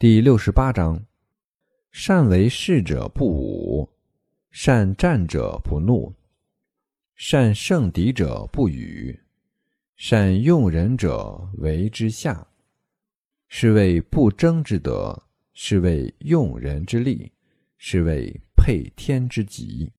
第六十八章善为事者不武善战者不怒善胜敌者不语善用人者为之下是谓不争之德是谓用人之力是谓配天之极。